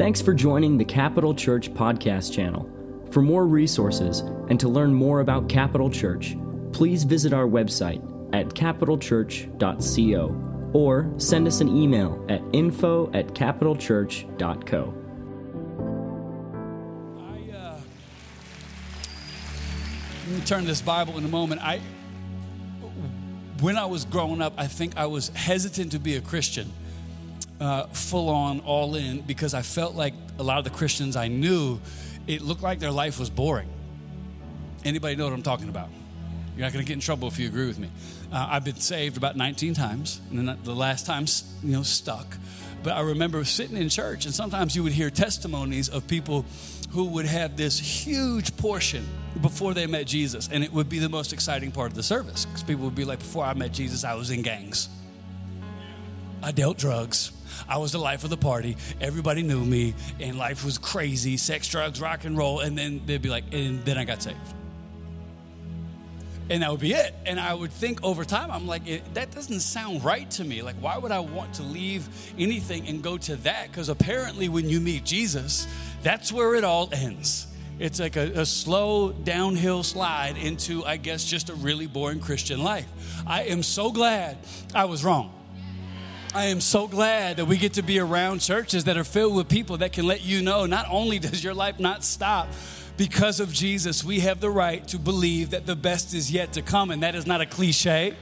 Thanks for joining the Capital Church podcast channel. For more resources and to learn more about Capital Church, please visit our website at capitalchurch.co or send us an email at info at capitalchurch.co. I, uh, let me turn this Bible in a moment. I, when I was growing up, I think I was hesitant to be a Christian, uh, full on, all in, because I felt like a lot of the Christians I knew, it looked like their life was boring. Anybody know what I'm talking about? You're not going to get in trouble if you agree with me. Uh, I've been saved about 19 times, and then the last time, you know, stuck. But I remember sitting in church, and sometimes you would hear testimonies of people who would have this huge portion before they met Jesus, and it would be the most exciting part of the service because people would be like, "Before I met Jesus, I was in gangs. I dealt drugs." I was the life of the party. Everybody knew me, and life was crazy sex, drugs, rock and roll. And then they'd be like, and then I got saved and that would be it. And I would think over time, I'm like, that doesn't sound right to me. Like, why would I want to leave anything and go to that? Because apparently, when you meet Jesus, that's where it all ends. It's like a, a, slow downhill slide into, I guess, just a really boring Christian life. I am so glad I was wrong. I am so glad that we get to be around churches that are filled with people that can let you know not only does your life not stop, because of Jesus, we have the right to believe that the best is yet to come. And that is not a cliche,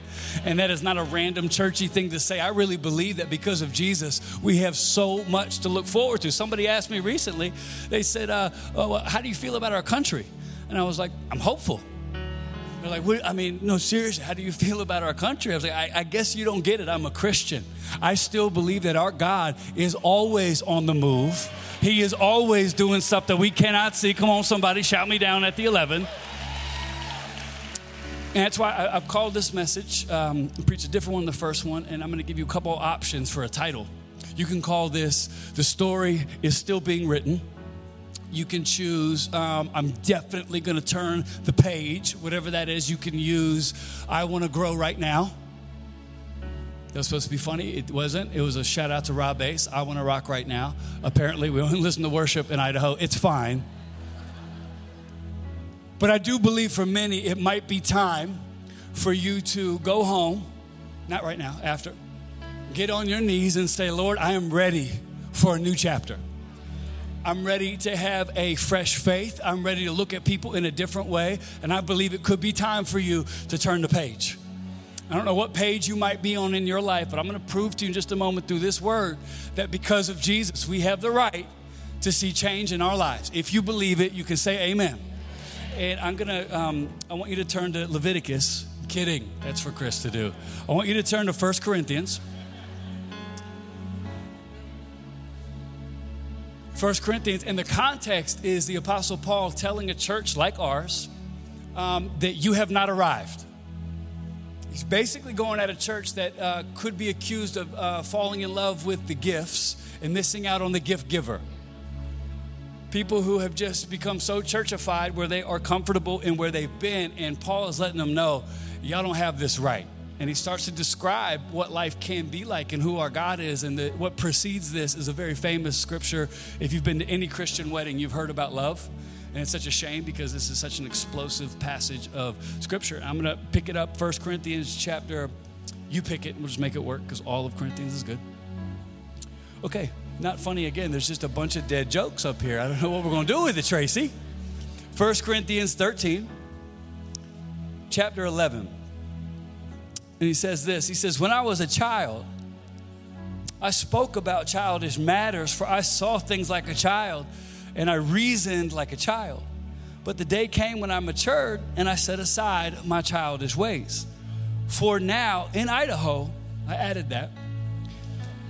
and that is not a random churchy thing to say. I really believe that because of Jesus, we have so much to look forward to. Somebody asked me recently, they said, uh, oh, How do you feel about our country? And I was like, I'm hopeful. They're like, what? I mean, no, seriously, how do you feel about our country? I was like, I, I, guess you don't get it. I'm a Christian. I still believe that our God is always on the move. He is always doing stuff that we cannot see. Come on, somebody, shout me down at the 11. And that's why I, have called this message, um, preach a different one than the first one, and I'm going to give you a couple options for a title. You can call this The Story is Still Being Written. You can choose, um, I'm definitely going to turn the page, whatever that is. You can use, I want to grow right now. That was supposed to be funny. It wasn't. It was a shout out to Rob Base. I want to rock right now. Apparently, we only listen to worship in Idaho. It's fine. But I do believe for many, it might be time for you to go home, not right now, after, get on your knees and say, Lord, I am ready for a new chapter. I'm ready to have a fresh faith. I'm ready to look at people in a different way. And I believe it could be time for you to turn the page. I don't know what page you might be on in your life, but I'm going to prove to you in just a moment through this word that because of Jesus, we have the right to see change in our lives. If you believe it, you can say amen. And I'm going to, um, I want you to turn to Leviticus. kidding, that's for Chris to do. I want you to turn to First Corinthians. First Corinthians, and the context is the Apostle Paul telling a church like ours um, that you have not arrived. He's basically going at a church that uh, could be accused of uh, falling in love with the gifts and missing out on the gift giver. People who have just become so churchified where they are comfortable in where they've been, and Paul is letting them know, y'all don't have this right. And he starts to describe what life can be like and who our God is. And the, what precedes this is a very famous scripture. If you've been to any Christian wedding, you've heard about love. And it's such a shame because this is such an explosive passage of scripture. I'm going to pick it up, 1 Corinthians chapter. You pick it, and we'll just make it work because all of Corinthians is good. Okay, not funny again. There's just a bunch of dead jokes up here. I don't know what we're going to do with it, Tracy. 1 Corinthians 13, chapter 11. And he says this He says, When I was a child, I spoke about childish matters, for I saw things like a child and I reasoned like a child. But the day came when I matured and I set aside my childish ways. For now, in Idaho, I added that,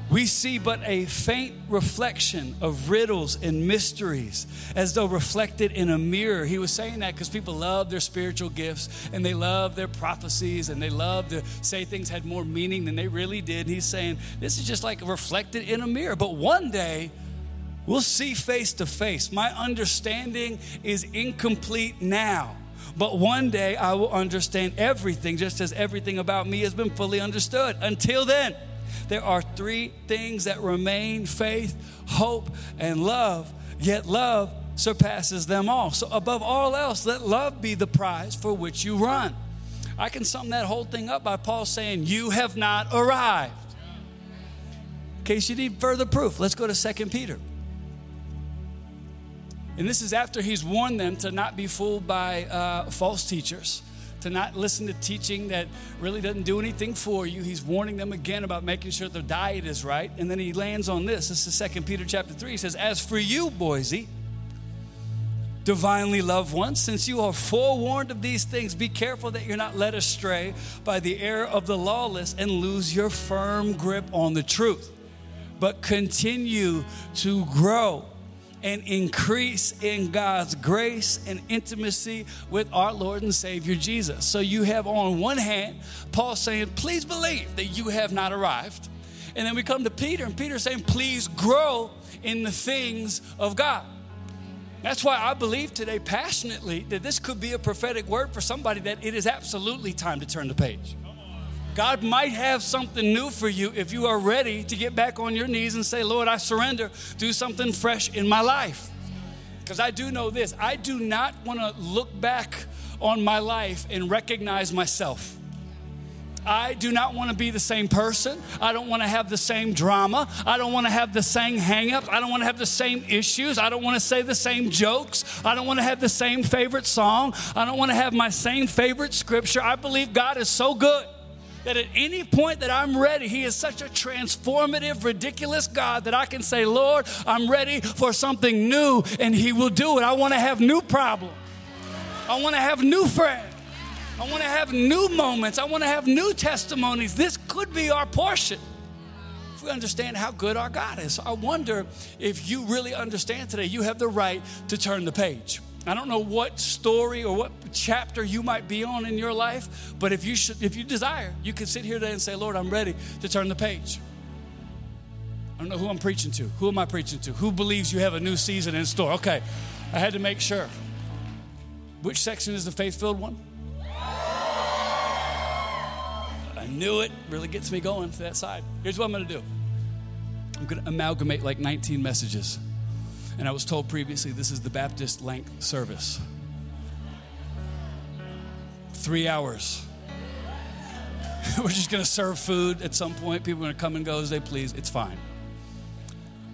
we see but a faint reflection of riddles and mysteries as though reflected in a mirror. He was saying that because people love their spiritual gifts and they love their prophecies and they love to say things had more meaning than they really did. He's saying this is just like reflected in a mirror. But one day, We'll see face to face. My understanding is incomplete now. But one day I will understand everything just as everything about me has been fully understood. Until then, There are three things that remain faith, hope, and love, yet love surpasses them all. So, above all else, let love be the prize for which you run. I can sum that whole thing up by Paul saying, You have not arrived. In case you need further proof, let's go to 2 Peter. And this is after he's warned them to not be fooled by uh, false teachers, to not listen to teaching that really doesn't do anything for you. He's warning them again about making sure their diet is right. And then he lands on this. This is 2 Peter chapter 3. He says, As for you, Boise, divinely loved ones, since you are forewarned of these things, be careful that you're not led astray by the error of the lawless and lose your firm grip on the truth. But continue to grow and increase in God's grace and intimacy with our Lord and Savior Jesus. So you have on one hand Paul saying, Please believe that you have not arrived. And then we come to Peter, and Peter saying, Please grow in the things of God. That's why I believe today passionately that this could be a prophetic word for somebody that it is absolutely time to turn the page. God might have something new for you if you are ready to get back on your knees and say, Lord, I surrender. Do something fresh in my life. Because I do know this I do not want to look back on my life and recognize myself. I do not want to be the same person. I don't want to have the same drama. I don't want to have the same hangups. I don't want to have the same issues. I don't want to say the same jokes. I don't want to have the same favorite song. I don't want to have my same favorite scripture. I believe God is so good that at any point that I'm ready, He is such a transformative, ridiculous God that I can say, Lord, I'm ready for something new, and He will do it. I want to have new problems. I want to have new friends. I want to have new moments. I want to have new testimonies. This could be our portion if we understand how good our God is. I wonder if you really understand today, you have the right to turn the page. I don't know what story or what chapter you might be on in your life, but if you should, if you desire, you can sit here today and say, Lord, I'm ready to turn the page. I don't know who I'm preaching to. Who am I preaching to? Who believes you have a new season in store? Okay, I had to make sure. Which section is the faith filled one? I knew it. Really gets me going to that side. Here's what I'm going to do I'm going to amalgamate like 19 messages. And I was told previously this is the Baptist length service. Three hours. We're just going to serve food at some point. People are going to come and go as they please. It's fine.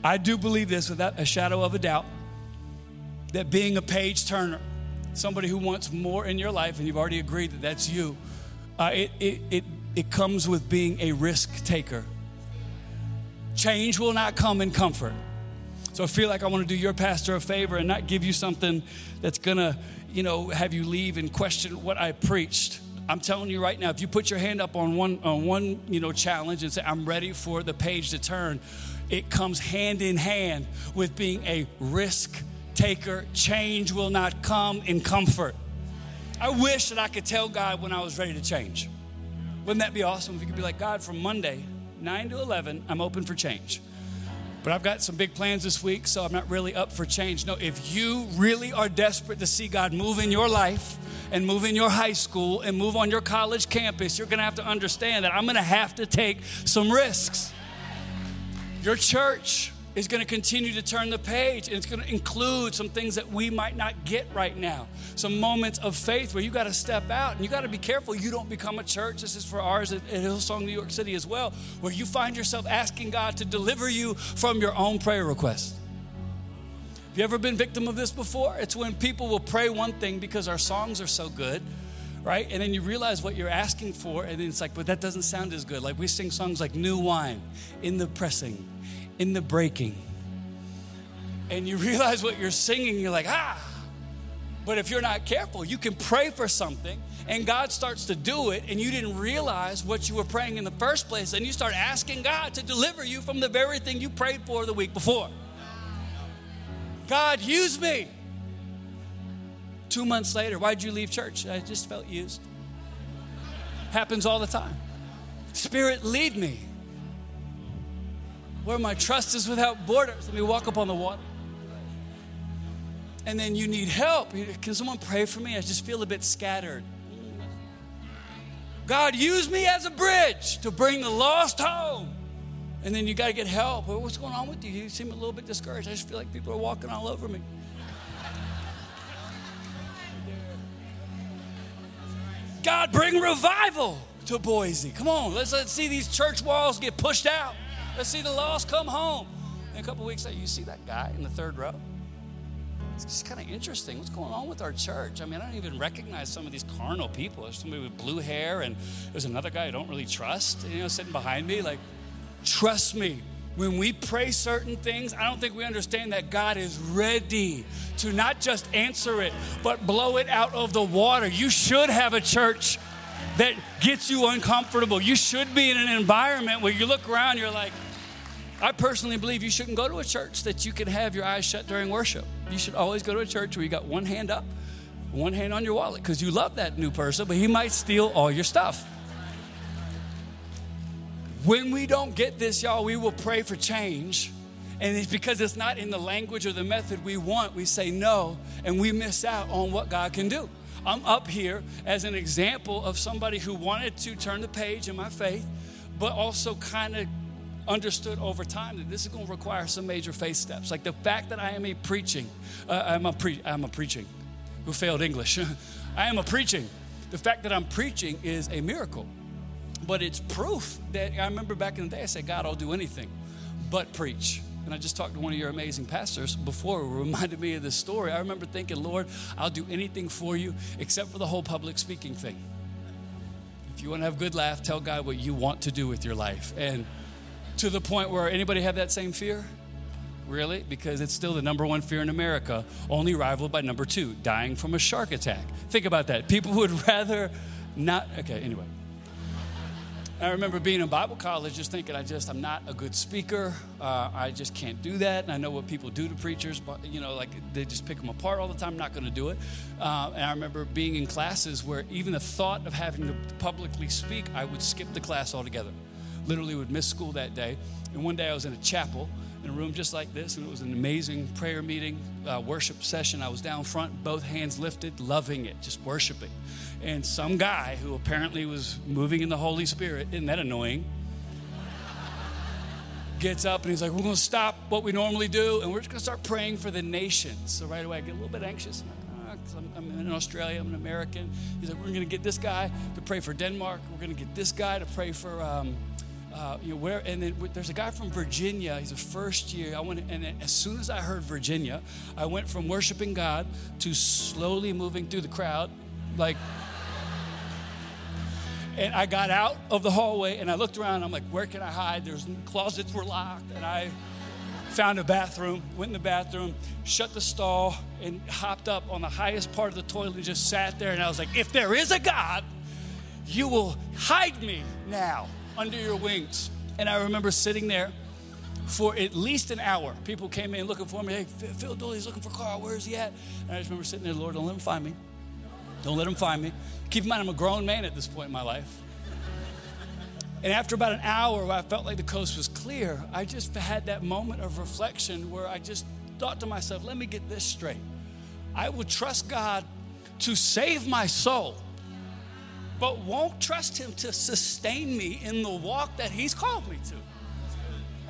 I do believe this without a shadow of a doubt that being a page turner, somebody who wants more in your life, and you've already agreed that that's you, uh, it, it, it it comes with being a risk taker. Change will not come in comfort. So I feel like I want to do your pastor a favor and not give you something that's going to, you know, have you leave and question what I preached. I'm telling you right now, if you put your hand up on one on one, you know, challenge and say I'm ready for the page to turn, it comes hand in hand with being a risk taker. Change will not come in comfort. I wish that I could tell God when I was ready to change. Wouldn't that be awesome if you could be like, God, from Monday, 9 to 11, I'm open for change. But I've got some big plans this week, so I'm not really up for change. No, if you really are desperate to see God move in your life and move in your high school and move on your college campus, you're gonna have to understand that I'm gonna have to take some risks. Your church, is going to continue to turn the page and it's going to include some things that we might not get right now. Some moments of faith where you got to step out and you got to be careful you don't become a church. This is for ours at, Hillsong, New York City as well, where you find yourself asking God to deliver you from your own prayer requests. Have you ever been victim of this before? It's when people will pray one thing because our songs are so good right? And then you realize what you're asking for, and then it's like, but that doesn't sound as good. Like we sing songs like New Wine, In the Pressing, in the breaking. And you realize what you're singing, you're like, ah. But if you're not careful, you can pray for something and God starts to do it, and you didn't realize what you were praying in the first place, and you start asking God to deliver you from the very thing you prayed for the week before. God, use me. Two months later, why'd you leave church? I just felt used. Happens all the time. Spirit, lead me where my trust is without borders. Let me walk up on the water. And then you need help. Can someone pray for me? I just feel a bit scattered. God, use me as a bridge to bring the lost home. And then you got to get help. What's going on with you? You seem a little bit discouraged. I just feel like people are walking all over me. God, bring revival to Boise. Come on, let's, let's see these church walls get pushed out. Let's see the lost come home. And a couple weeks later, you see that guy in the third row. It's just kind of interesting. What's going on with our church? I mean, I don't even recognize some of these carnal people. There's somebody with blue hair, and there's another guy I don't really trust, you know, sitting behind me. Like, trust me, when we pray certain things, I don't think we understand that God is ready to not just answer it, but blow it out of the water. You should have a church that gets you uncomfortable. You should be in an environment where you look around, you're like, I personally believe you shouldn't go to a church that you can have your eyes shut during worship. You should always go to a church where you got one hand up, one hand on your wallet, because you love that new person, but he might steal all your stuff. When we don't get this, y'all, we will pray for change. And it's because it's not in the language or the method we want, we say no, and we miss out on what God can do. I'm up here as an example of somebody who wanted to turn the page in my faith, but also kind of understood over time that this is going to require some major faith steps. Like the fact that I am a preaching, uh, I'm, a pre- I'm a preaching, who failed English. I am a preaching. The fact that I'm preaching is a miracle, but it's proof that I remember back in the day I said, God, I'll do anything but preach. And I just talked to one of your amazing pastors before, who reminded me of this story. I remember thinking, Lord, I'll do anything for you except for the whole public speaking thing. If you want to have good laugh, tell God what you want to do with your life. And to the point where anybody have that same fear? Really? Because it's still the number one fear in America, only rivaled by number two, dying from a shark attack. Think about that. People would rather not. Okay, anyway. I remember being in Bible college just thinking, I just, I'm not a good speaker. Uh, I just can't do that. And I know what people do to preachers, but, you know, like they just pick them apart all the time. I'm not going to do it. Uh, and I remember being in classes where even the thought of having to publicly speak, I would skip the class altogether. Literally would miss school that day. And one day I was in a chapel in a room just like this, and it was an amazing prayer meeting, uh, worship session. I was down front, both hands lifted, loving it, just worshiping. And some guy who apparently was moving in the Holy Spirit, isn't that annoying? Gets up and he's like, We're to stop what we normally do, and we're just to start praying for the nations. So right away, I get a little bit anxious. I'm, ah, I'm in Australia, I'm an American. He's like, We're going to get this guy to pray for Denmark. We're going to get this guy to pray for. Um, uh, you know, where, and then there's a guy from Virginia. He's a first year. I went, and as soon as I heard Virginia, I went from worshiping God to slowly moving through the crowd, like. and I got out of the hallway and I looked around. I'm like, where can I hide? There's closets were locked, and I found a bathroom. Went in the bathroom, shut the stall, and hopped up on the highest part of the toilet and just sat there. And I was like, if there is a God, you will hide me now under your wings. And I remember sitting there for at least an hour. People came in looking for me. Hey, Phil Dooley's looking for Carl. Where's he at? And I just remember sitting there, Lord, don't let him find me. Don't let him find me. Keep in mind, I'm a grown man at this point in my life. And after about an hour where I felt like the coast was clear, I just had that moment of reflection where I just thought to myself, let me get this straight. I will trust God to save my soul but won't trust Him to sustain me in the walk that He's called me to.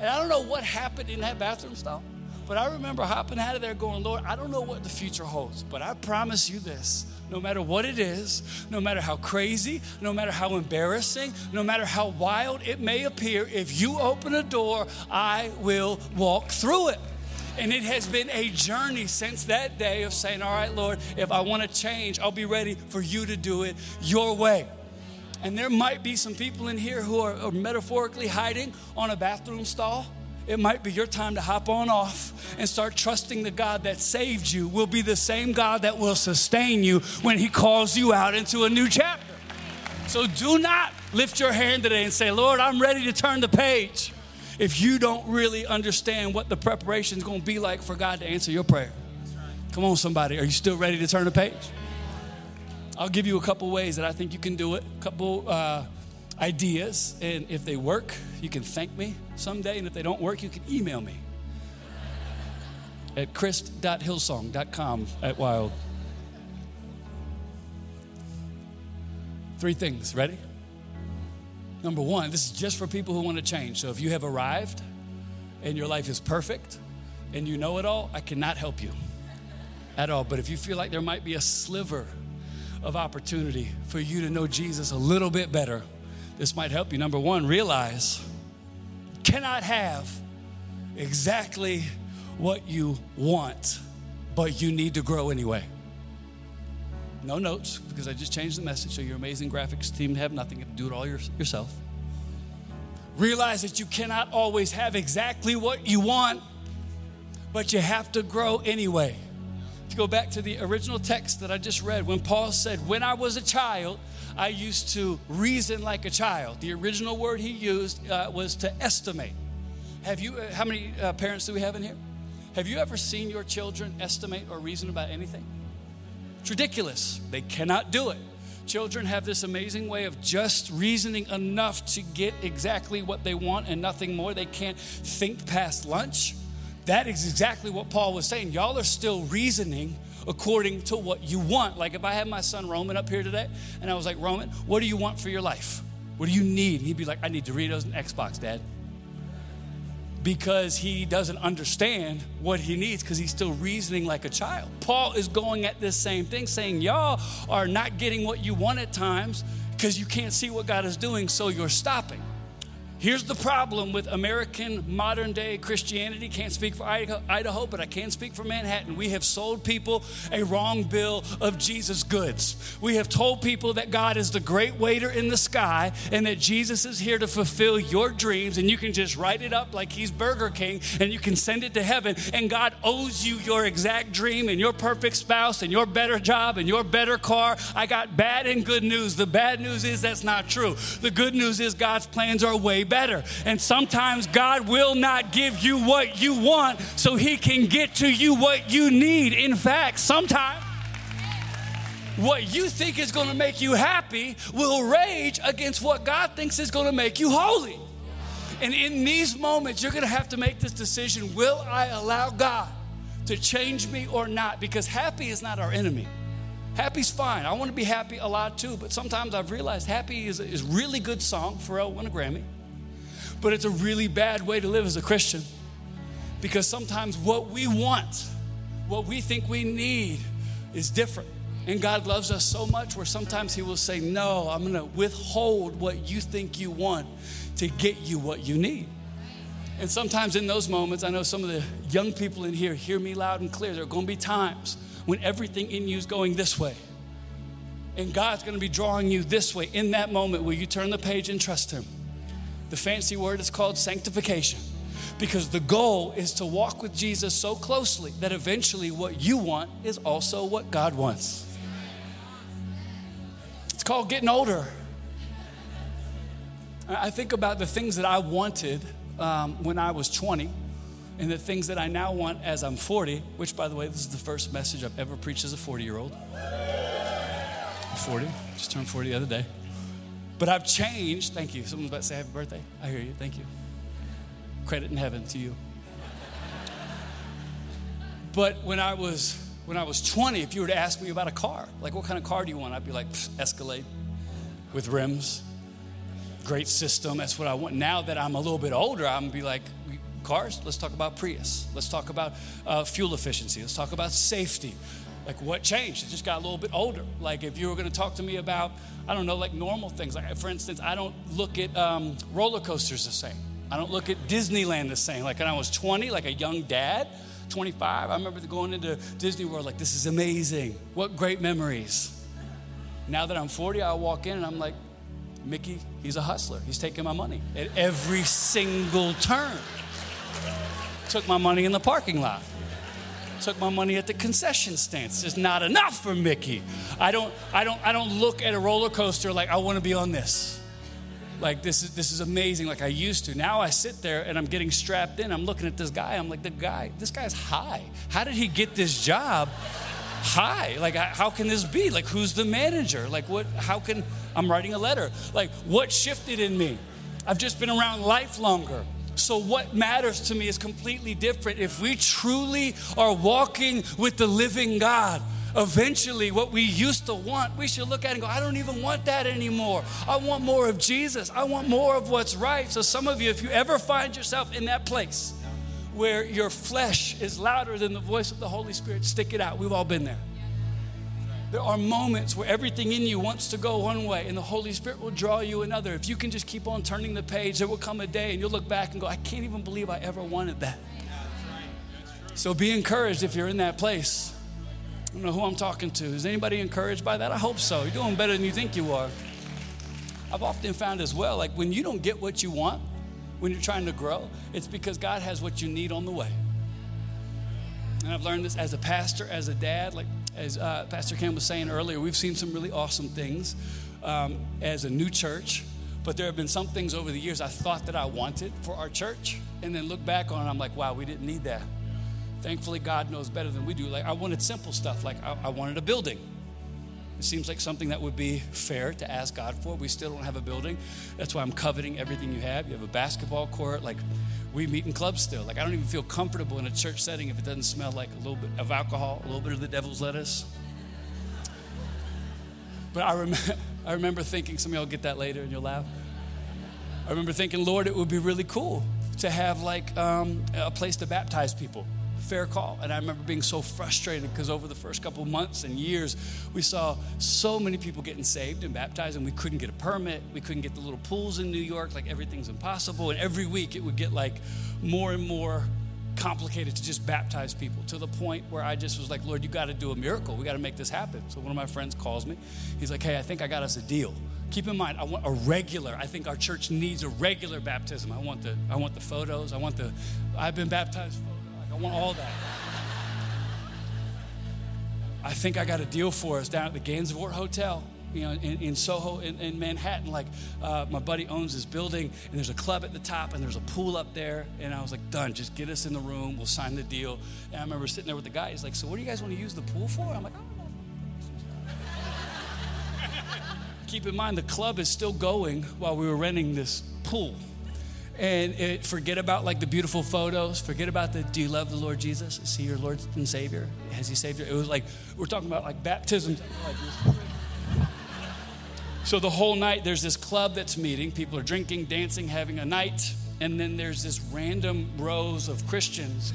And I don't know what happened in that bathroom stall, but I remember hopping out of there going, Lord, I don't know what the future holds, but I promise you this. No matter what it is, no matter how crazy, no matter how embarrassing, no matter how wild it may appear, if you open a door, I will walk through it. And it has been a journey since that day of saying, All right, Lord, if I want to change, I'll be ready for you to do it your way. And there might be some people in here who are, metaphorically hiding on a bathroom stall. It might be your time to hop on off and start trusting the God that saved you will be the same God that will sustain you when He calls you out into a new chapter. So do not lift your hand today and say, Lord, I'm ready to turn the page if you don't really understand what the preparation is going to be like for God to answer your prayer. Come on, somebody. Are you still ready to turn the page? I'll give you a couple ways that I think you can do it, a couple uh, ideas. And if they work, you can thank me someday. And if they don't work, you can email me at chris.hillsong.com at wild. Three things. Ready? Number one, this is just for people who want to change. So if you have arrived and your life is perfect and you know it all, I cannot help you at all. But if you feel like there might be a sliver of opportunity for you to know Jesus a little bit better, this might help you. Number one, realize you cannot have exactly what you want, but you need to grow anyway. No notes because I just changed the message so your amazing graphics team have nothing. to do it all your, yourself. Realize that you cannot always have exactly what you want, but you have to grow anyway. You go back to the original text that I just read, when Paul said, When I was a child, I used to reason like a child. The original word he used uh, was to estimate. Have you, uh, how many uh, parents do we have in here? Have you ever seen your children estimate or reason about anything? It's ridiculous. They cannot do it. Children have this amazing way of just reasoning enough to get exactly what they want and nothing more. They can't think past lunch. That is exactly what Paul was saying. Y'all are still reasoning according to what you want. Like if I had my son Roman up here today and I was like, Roman, what do you want for your life? What do you need? And he'd be like, I need Doritos and Xbox, Dad because he doesn't understand what he needs because he's still reasoning like a child. Paul is going at this same thing, saying, Y'all are not getting what you want at times because you can't see what God is doing, so you're stopping. Here's the problem with American modern day Christianity. Can't speak for Idaho, but I can speak for Manhattan. We have sold people a wrong bill of Jesus' goods. We have told people that God is the great waiter in the sky and that Jesus is here to fulfill your dreams, and you can just write it up like He's Burger King and you can send it to heaven, and God owes you your exact dream and your perfect spouse and your better job and your better car. I got bad and good news. The bad news is that's not true. The good news is God's plans are way better. And sometimes God will not give you what you want so He can get to you what you need. In fact, sometimes what you think is going to make you happy will rage against what God thinks is going to make you holy. And in these moments, you're going to have to make this decision will I allow God to change me or not? Because happy is not our enemy. Happy's fine. I want to be happy a lot too, but sometimes I've realized happy is a is really good song. Pharrell won a Grammy. But it's a really bad way to live as a Christian because sometimes what we want, what we think we need, is different. And God loves us so much where sometimes He will say, No, I'm gonna withhold what you think you want to get you what you need. And sometimes in those moments, I know some of the young people in here hear me loud and clear. There are gonna be times when everything in you is going this way. And God's gonna be drawing you this way. In that moment, will you turn the page and trust Him? The fancy word is called sanctification because the goal is to walk with Jesus so closely that eventually what you want is also what God wants. It's called getting older. I think about the things that I wanted um, when I was 20 and the things that I now want as I'm 40, which, by the way, this is the first message I've ever preached as a 40 year old. 40, just turned 40 the other day. But I've changed. Thank you. Someone's about to say happy birthday. I hear you. Thank you. Credit in heaven to you. But when I was when I was 20, if you were to ask me about a car, like what kind of car do you want? I'd be like, Escalade with rims, great system. That's what I want. Now that I'm a little bit older, I'm gonna be like, cars. Let's talk about Prius. Let's talk about uh, fuel efficiency. Let's talk about safety. Like what changed? It just got a little bit older. Like if you were going to talk to me about, I don't know, like normal things. Like for instance, I don't look at um, roller coasters the same. I don't look at Disneyland the same. Like when I was 20, like a young dad, 25, I remember going into Disney World like, this is amazing. What great memories. Now that I'm 40, I walk in and I'm like, Mickey, he's a hustler. He's taking my money at every single turn. Took my money in the parking lot took my money at the concession stands. It's not enough for Mickey. I don't, I don't, I don't look at a roller coaster like I want to be on this. Like this is this is amazing, like I used to. Now I sit there and I'm getting strapped in. I'm looking at this guy. I'm like, the guy, this guy's high. How did he get this job? High. Like, how can this be? Like, who's the manager? Like, what? How can I'm writing a letter? Like, what shifted in me? I've just been around life longer. So, what matters to me is completely different. If we truly are walking with the living God, eventually what we used to want, we should look at and go, I don't even want that anymore. I want more of Jesus. I want more of what's right. So, some of you, if you ever find yourself in that place where your flesh is louder than the voice of the Holy Spirit, stick it out. We've all been there. There are moments where everything in you wants to go one way and the Holy Spirit will draw you another. If you can just keep on turning the page, there will come a day and you'll look back and go, I can't even believe I ever wanted that. So be encouraged if you're in that place. I don't know who I'm talking to. Is anybody encouraged by that? I hope so. You're doing better than you think you are. I've often found as well, like when you don't get what you want, when you're trying to grow, it's because God has what you need on the way. And I've learned this as a pastor, as a dad. Like as uh, Pastor Ken was saying earlier, we've seen some really awesome things um, as a new church. But there have been some things over the years I thought that I wanted for our church, and then look back on it, I'm like, wow, we didn't need that. Thankfully, God knows better than we do. Like, I wanted simple stuff, like I, I wanted a building. It seems like something that would be fair to ask God for. We still don't have a building. That's why I'm coveting everything you have. You have a basketball court. Like, we meet in clubs still. Like, I don't even feel comfortable in a church setting if it doesn't smell like a little bit of alcohol, a little bit of the devil's lettuce. But I, rem- I remember thinking, some of y'all get that later and you'll laugh. I remember thinking, Lord, it would be really cool to have like um, a place to baptize people fair call. And I remember being so frustrated because over the first couple months and years, we saw so many people getting saved and baptized, and we couldn't get a permit. We couldn't get the little pools in New York. Like everything's impossible. And every week it would get like more and more complicated to just baptize people to the point where I just was like, Lord, you got to do a miracle. We got to make this happen. So one of my friends calls me. He's like, Hey, I think I got us a deal. Keep in mind, I want a regular. I think our church needs a regular baptism. I want the, I want the photos. I want the, I've been baptized I want all that. I think I got a deal for us down at the Gansevoort Hotel you know, in, in Soho, in, in, Manhattan. Like, uh, my buddy owns this building, and there's a club at the top, and there's a pool up there. And I was like, done, just get us in the room, we'll sign the deal. And I remember sitting there with the guy, he's like, so what do you guys want to use the pool for? I'm like, I don't know. Keep in mind, the club is still going while we were renting this pool and it, forget about like the beautiful photos. Forget about the do you love the lord jesus? Is he your lord and savior? Has he saved you? It was like we're talking about like baptism so the whole night there's this club that's meeting. People are drinking dancing having a night. And then there's this random rows of christians.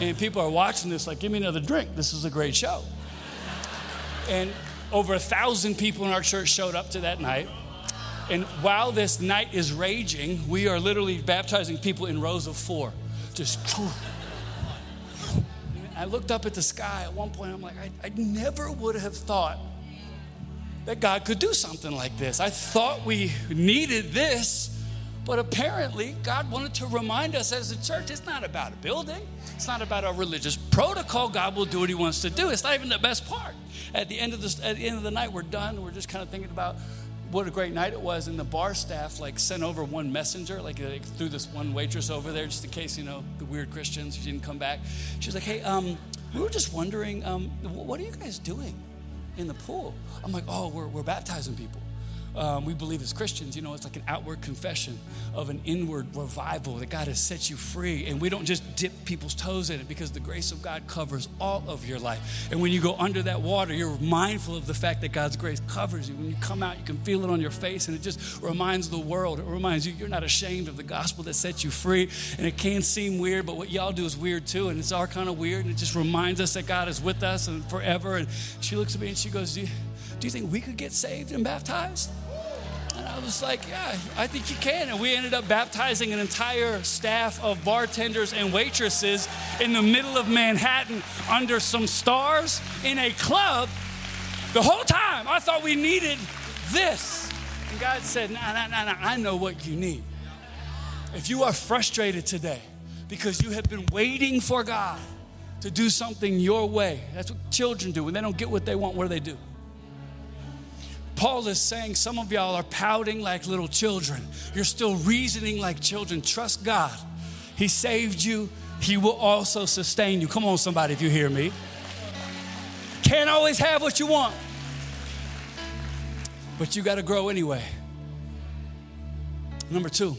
And people are watching this like give me another drink. This is a great show. And over a thousand people in our church showed up to that night and while this night is raging, we are literally baptizing people in rows of four. Just. I looked up at the sky at one point. I'm like, I, I never would have thought that God could do something like this. I thought we needed this, but apparently God wanted to remind us as a church it's not about a building, it's not about a religious protocol. God will do what He wants to do. It's not even the best part. At the end of the, at the end of the night, we're done. We're just kind of thinking about what a great night it was. And the bar staff like sent over one messenger, like, like threw this one waitress over there just in case, you know, the weird Christians didn't come back. She was like, hey, um, we were just wondering, um, what are you guys doing in the pool? I'm like, oh, we're, we're baptizing people um, we believe as Christians, you know, it's like an outward confession of an inward revival that God has set you free. And we don't just dip people's toes in it because the grace of God covers all of your life. And when you go under that water, you're mindful of the fact that God's grace covers you. When you come out, you can feel it on your face, and it just reminds the world, it reminds you you're not ashamed of the gospel that sets you free. And it can seem weird, but what y'all do is weird too. And it's all kind of weird. And it just reminds us that God is with us and forever. And she looks at me and she goes, do you think we could get saved and baptized? And I was like, yeah, I think you can. And we ended up baptizing an entire staff of bartenders and waitresses in the middle of Manhattan under some stars in a club. The whole time I thought we needed this. And God said, nah, nah, nah, nah, I know what you need. If you are frustrated today because you have been waiting for God to do something your way, that's what children do. When they don't get what they want, what do they do? Paul is saying some of y'all are pouting like little children. You're still reasoning like children. Trust God. He saved you, He will also sustain you. Come on, somebody, if you hear me. Can't always have what you want, but you got to grow anyway. Number two,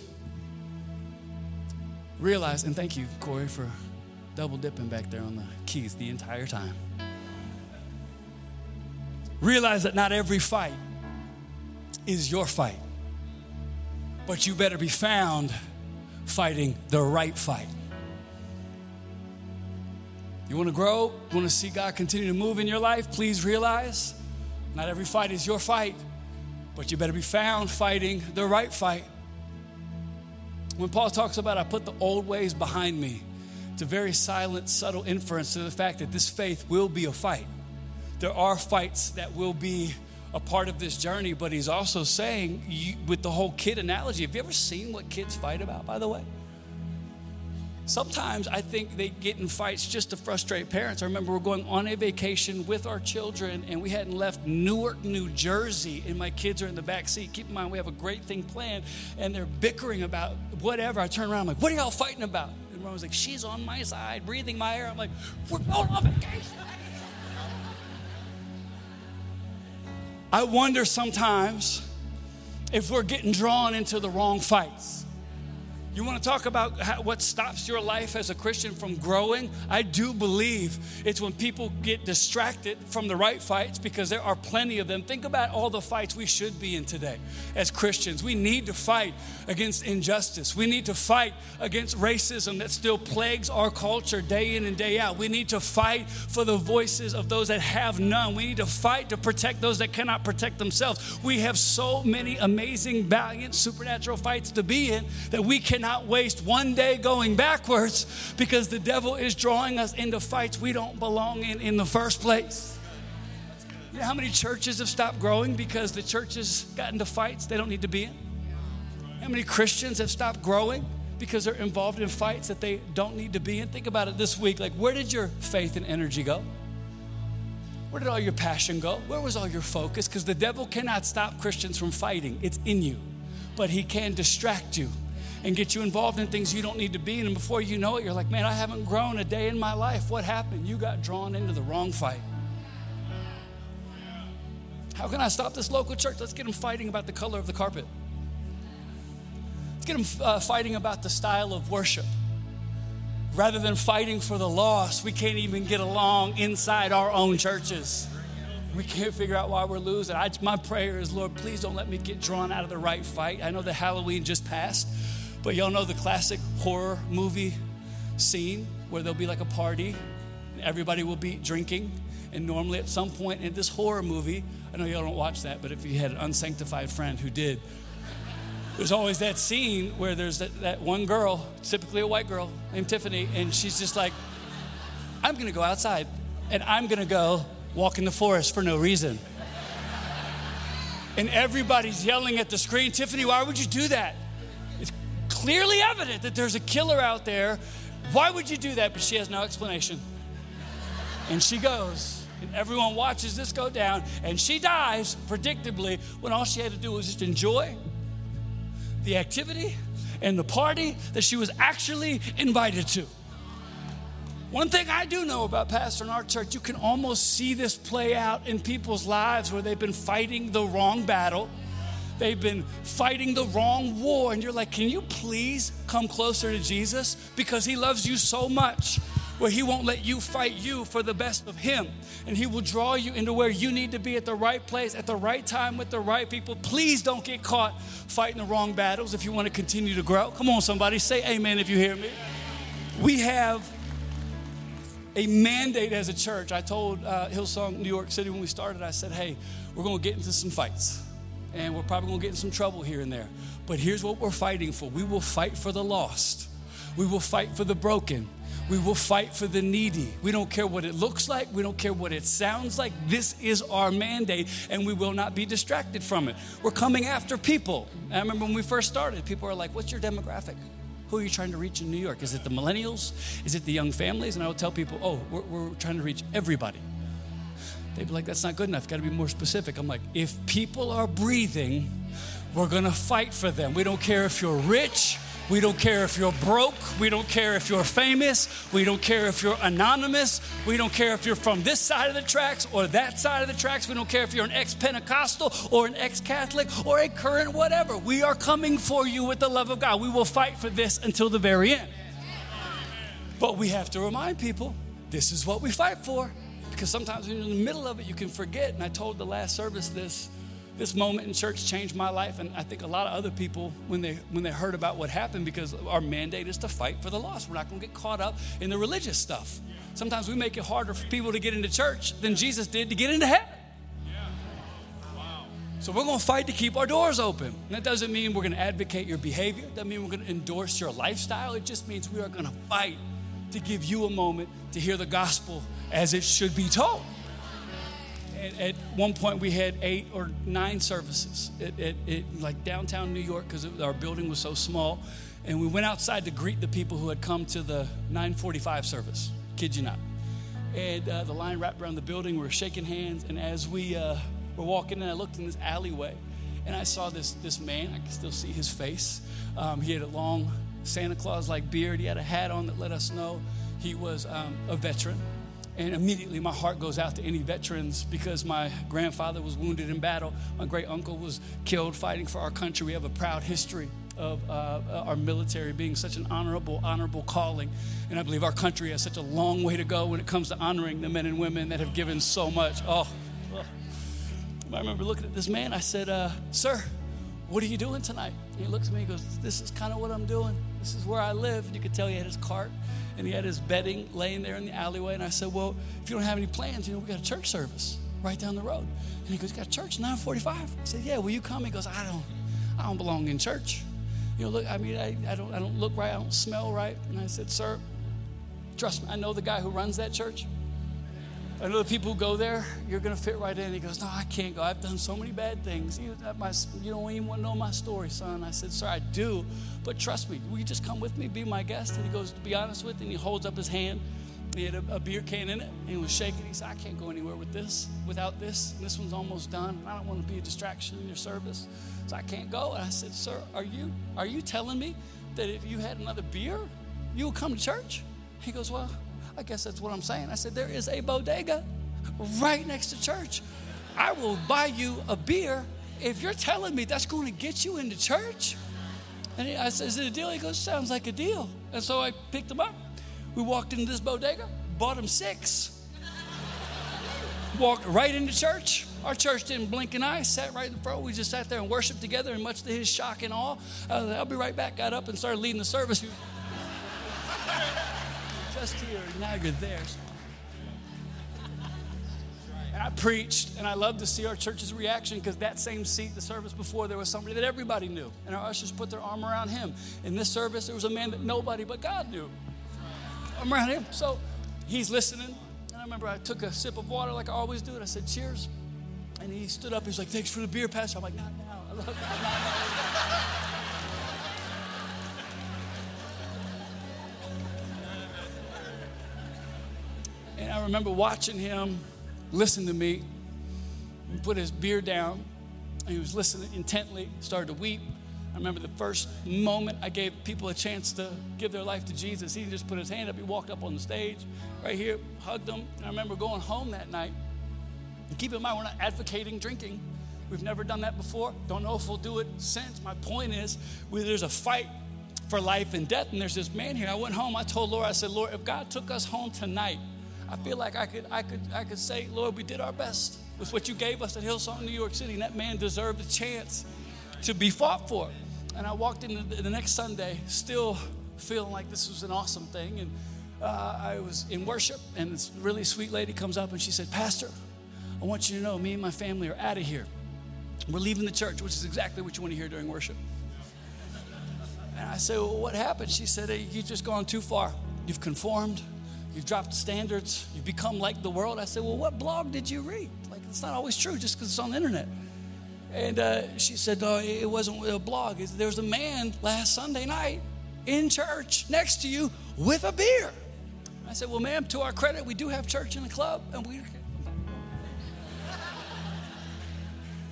realize, and thank you, Corey, for double dipping back there on the keys the entire time. Realize that not every fight is your fight, but you better be found fighting the right fight. You want to grow? You want to see God continue to move in your life? Please realize not every fight is your fight, but you better be found fighting the right fight. When Paul talks about, I put the old ways behind me, it's a very silent, subtle inference to the fact that this faith will be a fight. There are fights that will be a part of this journey, but he's also saying, you, with the whole kid analogy, have you ever seen what kids fight about, by the way? Sometimes I think they get in fights just to frustrate parents. I remember we're going on a vacation with our children and we hadn't left Newark, New Jersey, and my kids are in the back seat. Keep in mind, we have a great thing planned and they're bickering about whatever. I turn around, I'm like, what are y'all fighting about? And Ron was like, she's on my side, breathing my air. I'm like, we're going on vacation. I wonder sometimes if we're getting drawn into the wrong fights. You want to talk about what stops your life as a Christian from growing? I do believe it's when people get distracted from the right fights because there are plenty of them. Think about all the fights we should be in today as Christians. We need to fight against injustice. We need to fight against racism that still plagues our culture day in and day out. We need to fight for the voices of those that have none. We need to fight to protect those that cannot protect themselves. We have so many amazing, valiant, supernatural fights to be in that we cannot not waste one day going backwards because the devil is drawing us into fights we don't belong in in the first place. You know how many churches have stopped growing because the churches got into fights they don't need to be in? How many Christians have stopped growing because they're involved in fights that they don't need to be in? Think about it this week. Like, where did your faith and energy go? Where did all your passion go? Where was all your focus? Because the devil cannot stop Christians from fighting, it's in you. But he can distract you and get you involved in things you don't need to be in. And before you know it, you're like, man, I haven't grown a day in my life. What happened? You got drawn into the wrong fight. How can I stop this local church? Let's get them fighting about the color of the carpet. Let's get them uh, fighting about the style of worship. Rather than fighting for the lost, we can't even get along inside our own churches. We can't figure out why we're losing. I, my prayer is, Lord, please don't let me get drawn out of the right fight. I know that Halloween just passed, but y'all know the classic horror movie scene where there'll be like a party and everybody will be drinking. And normally, at some point in this horror movie, I know y'all don't watch that, but if you had an unsanctified friend who did, there's always that scene where there's that, that one girl, typically a white girl named Tiffany, and she's just like, I'm gonna go outside and I'm gonna go walk in the forest for no reason. and everybody's yelling at the screen, Tiffany, why would you do that? Clearly evident that there's a killer out there. Why would you do that? But she has no explanation. And she goes, and everyone watches this go down, and she dies predictably when all she had to do was just enjoy the activity and the party that she was actually invited to. One thing I do know about Pastor in our church, you can almost see this play out in people's lives where they've been fighting the wrong battle they've been fighting the wrong war. And you're like, can you please come closer to Jesus? Because he loves you so much where he won't let you fight you for the best of him. And he will draw you into where you need to be at the right place, at the right time, with the right people. Please don't get caught fighting the wrong battles if you want to continue to grow. Come on, somebody, say amen if you hear me. We have a mandate as a church. I told uh, Hillsong New York City when we started, I said, hey, we're going to get into some fights and we're probably gonna get in some trouble here and there. But here's what we're fighting for we will fight for the lost, we will fight for the broken. We will fight for the needy. We don't care what it looks like. We don't care what it sounds like. This is our mandate, and we will not be distracted from it. We're coming after people. I remember when we first started, people are like, What's your demographic? Who are you trying to reach in New York? Is it the millennials? Is it the young families? And I would tell people, Oh, we're, we're trying to reach everybody. They'd be like, that's not good enough. Got to be more specific. I'm like, if people are breathing, we're going to fight for them. We don't care if you're rich. We don't care if you're broke. We don't care if you're famous. We don't care if you're anonymous. We don't care if you're from this side of the tracks or that side of the tracks. We don't care if you're an ex Pentecostal or an ex Catholic or a current whatever. We are coming for you with the love of God. We will fight for this until the very end. But we have to remind people this is what we fight for because sometimes when you're in the middle of it, you can forget. And I told the last service this this moment in church changed my life and i think a lot of other people when they when they heard about what happened because our mandate is to fight for the lost we're not going to get caught up in the religious stuff sometimes we make it harder for people to get into church than jesus did to get into heaven so we're going to fight to keep our doors open. And that doesn't mean we're going to advocate your behavior. That doesn't mean we're going to endorse your lifestyle. It just means we are going to fight to give you a moment to hear the gospel as it should be told. And at one point, we had eight or nine services at, at, at like downtown New York because our building was so small. And we went outside to greet the people who had come to the 945 service. Kid you not. And uh, the line wrapped around the building. We were shaking hands. And as we uh, we're walking and I looked in this alleyway and I saw this, this man. I can still see his face. Um, he had a long Santa Claus like beard. He had a hat on that let us know he was um, a veteran. And immediately my heart goes out to any veterans because my grandfather was wounded in battle. My great uncle was killed fighting for our country. We have a proud history of uh, our military being such an honorable, honorable calling. And I believe our country has such a long way to go when it comes to honoring the men and women that have given so much. Oh, I remember looking at this man. I said, uh, Sir, what are you doing tonight? And he looks at me and goes, This is kind of what I'm doing. This is where I live. And you could tell he had his cart and he had his bedding laying there in the alleyway. And I said, Well, if you don't have any plans, you know, we got a church service right down the road. And he goes, got church 945? I said, Yeah, will you come? He goes, I don't, I don't belong in church. You know, look, I mean, I, I don't I don't look right, I don't smell right. And I said, Sir, trust me, I know the guy who runs that church. I know the people who go there, you're going to fit right in. He goes, No, I can't go. I've done so many bad things. You, my, you don't even want to know my story, son. I said, Sir, I do, but trust me. Will you just come with me, be my guest? And he goes, To be honest with you, and he holds up his hand. He had a, a beer can in it, and he was shaking. He said, I can't go anywhere with this, without this. And this one's almost done. I don't want to be a distraction in your service, so I can't go. And I said, Sir, are you, are you telling me that if you had another beer, you would come to church? He goes, Well, I guess that's what I'm saying. I said, There is a bodega right next to church. I will buy you a beer if you're telling me that's going to get you into church. And I said, Is it a deal? He goes, Sounds like a deal. And so I picked him up. We walked into this bodega, bought him six, walked right into church. Our church didn't blink an eye, sat right in the front. We just sat there and worshiped together, and much to his shock and awe, uh, I'll be right back. Got up and started leading the service just here, now you're there. And I preached, and I love to see our church's reaction because that same seat, the service before, there was somebody that everybody knew. And our ushers put their arm around him. In this service, there was a man that nobody but God knew. Arm around him. So he's listening. And I remember I took a sip of water like I always do, and I said, Cheers. And he stood up. He's like, Thanks for the beer, Pastor. I'm like, Not now. I love God. Remember watching him listen to me and put his beer down. And he was listening intently, started to weep. I remember the first moment I gave people a chance to give their life to Jesus. He just put his hand up. He walked up on the stage right here, hugged them. I remember going home that night. And keep in mind, we're not advocating drinking. We've never done that before. Don't know if we'll do it since. My point is, there's a fight for life and death. And there's this man here. I went home. I told Lord, I said, Lord, if God took us home tonight, I feel like I could, I could, I could say, Lord, we did our best with what you gave us at Hillsong, New York City. And that man deserved a chance to be fought for. And I walked in the, the next Sunday still feeling like this was an awesome thing. And uh, I was in worship, and this really sweet lady comes up and she said, Pastor, I want you to know me and my family are out of here. We're leaving the church, which is exactly what you want to hear during worship. And I said, Well, what happened? She said, hey, You've just gone too far. You've conformed You've dropped the standards. You've become like the world. I said, Well, what blog did you read? Like, it's not always true just because it's on the internet. And uh, she said, No, it wasn't a blog. There was a man last Sunday night in church next to you with a beer. I said, Well, ma'am, to our credit, we do have church in the club. And we.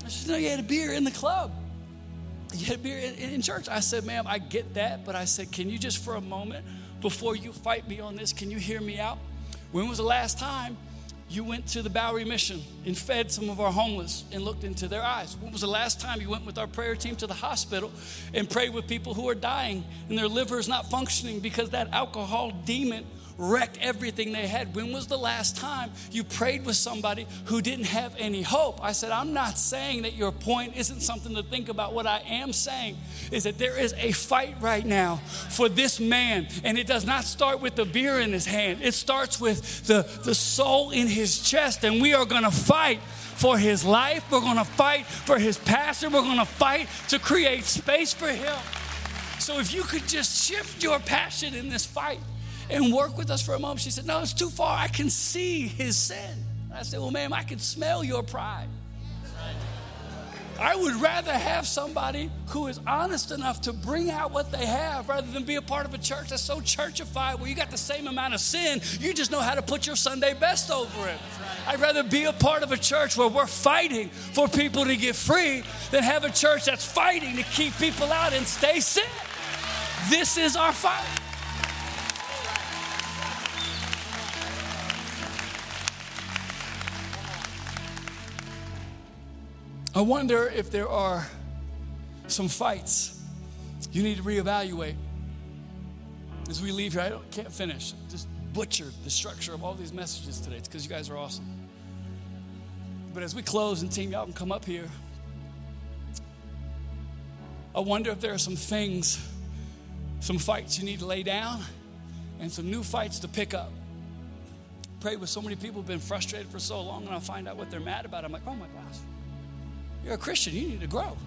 She said, No, you had a beer in the club. You had a beer in, in church. I said, Ma'am, I get that. But I said, Can you just for a moment before you fight me on this, can you hear me out? When was the last time you went to the Bowery Mission and fed some of our homeless and looked into their eyes? When was the last time you went with our prayer team to the hospital and prayed with people who are dying and their liver is not functioning because that alcohol demon wrecked everything they had. When was the last time you prayed with somebody who didn't have any hope? I said, I'm not saying that your point isn't something to think about. What I am saying is that there is a fight right now for this man, and it does not start with the beer in his hand, it starts with the, the soul in his chest, and we are to fight for his life. We're going to fight for his pastor. We're going to fight to create space for him. So if you could just shift your passion in this fight and work with us for a moment. She said, No, it's too far. I can see his sin. I said, Well, ma'am, I can smell your pride. I would rather have somebody who is honest enough to bring out what they have rather than be a part of a church that's so churchified where you got the same amount of sin, you just know how to put your Sunday best over it. I'd rather be a part of a church where we're fighting for people to get free than have a church that's fighting to keep people out and stay sick. This is our fight. I wonder if there are some fights you need to reevaluate. As we leave here, I can't finish. Just butchered the structure of all these messages today. It's because you guys are awesome. But as we close, and team, y'all can come up here. I wonder if there are some things, some fights you need to lay down, and some new fights to pick up. Pray with so many people who've been frustrated for so long, and I find out what they're mad about. I'm like, oh my gosh. You're a Christian, you need to grow.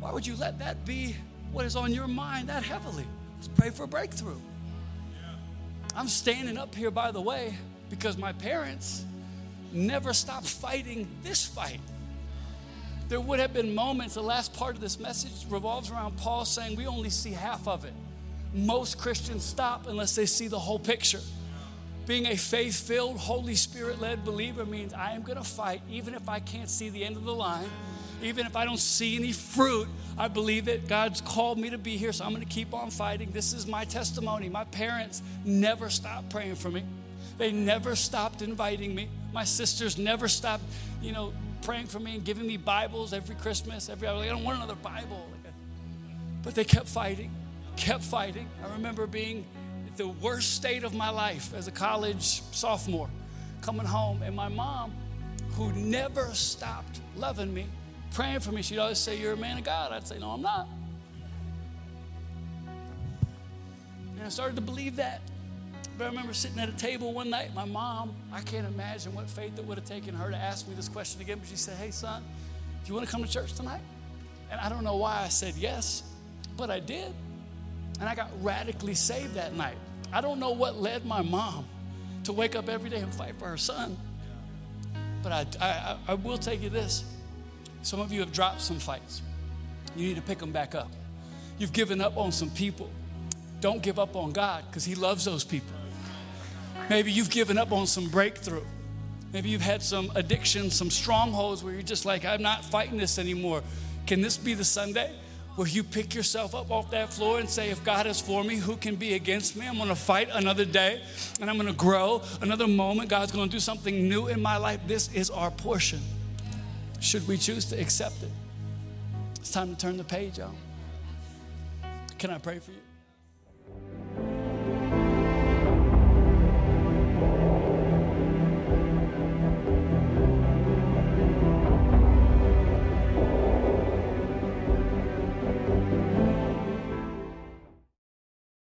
Why would you let that be what is on your mind that heavily? Let's pray for a breakthrough. I'm standing up here, by the way, because my parents never stopped fighting this fight. There would have been moments, the last part of this message revolves around Paul saying we only see half of it. Most Christians stop unless they see the whole picture. Being a faith filled, Holy Spirit led believer means I am going to fight even if I can't see the end of the line, even if I don't see any fruit. I believe that God's called me to be here, so I'm going to keep on fighting. This is my testimony. My parents never stopped praying for me, they never stopped inviting me. My sisters never stopped, you know, praying for me and giving me Bibles every Christmas. Every I, don't want another Bible. But they kept fighting, kept fighting. I remember being the worst state of my life as a college sophomore, coming home, and my mom, who never stopped loving me, praying for me, she'd always say, You're a man of God. I'd say, No, I'm not. And I started to believe that. But I remember sitting at a table one night, my mom, I can't imagine what faith it would have taken her to ask me this question again, but she said, Hey, son, do you want to come to church tonight? And I don't know why I said yes, but I did. And I got radically saved that night. I don't know what led my mom to wake up every day and fight for her son. But I, I, I will tell you this some of you have dropped some fights. You need to pick them back up. You've given up on some people. Don't give up on God because He loves those people. Maybe you've given up on some breakthrough. Maybe you've had some addictions, some strongholds where you're just like, I'm not fighting this anymore. Can this be the Sunday? Where you pick yourself up off that floor and say, If God is for me, who can be against me? I'm gonna fight another day and I'm gonna grow another moment. God's gonna do something new in my life. This is our portion. Should we choose to accept it? It's time to turn the page out. Can I pray for you?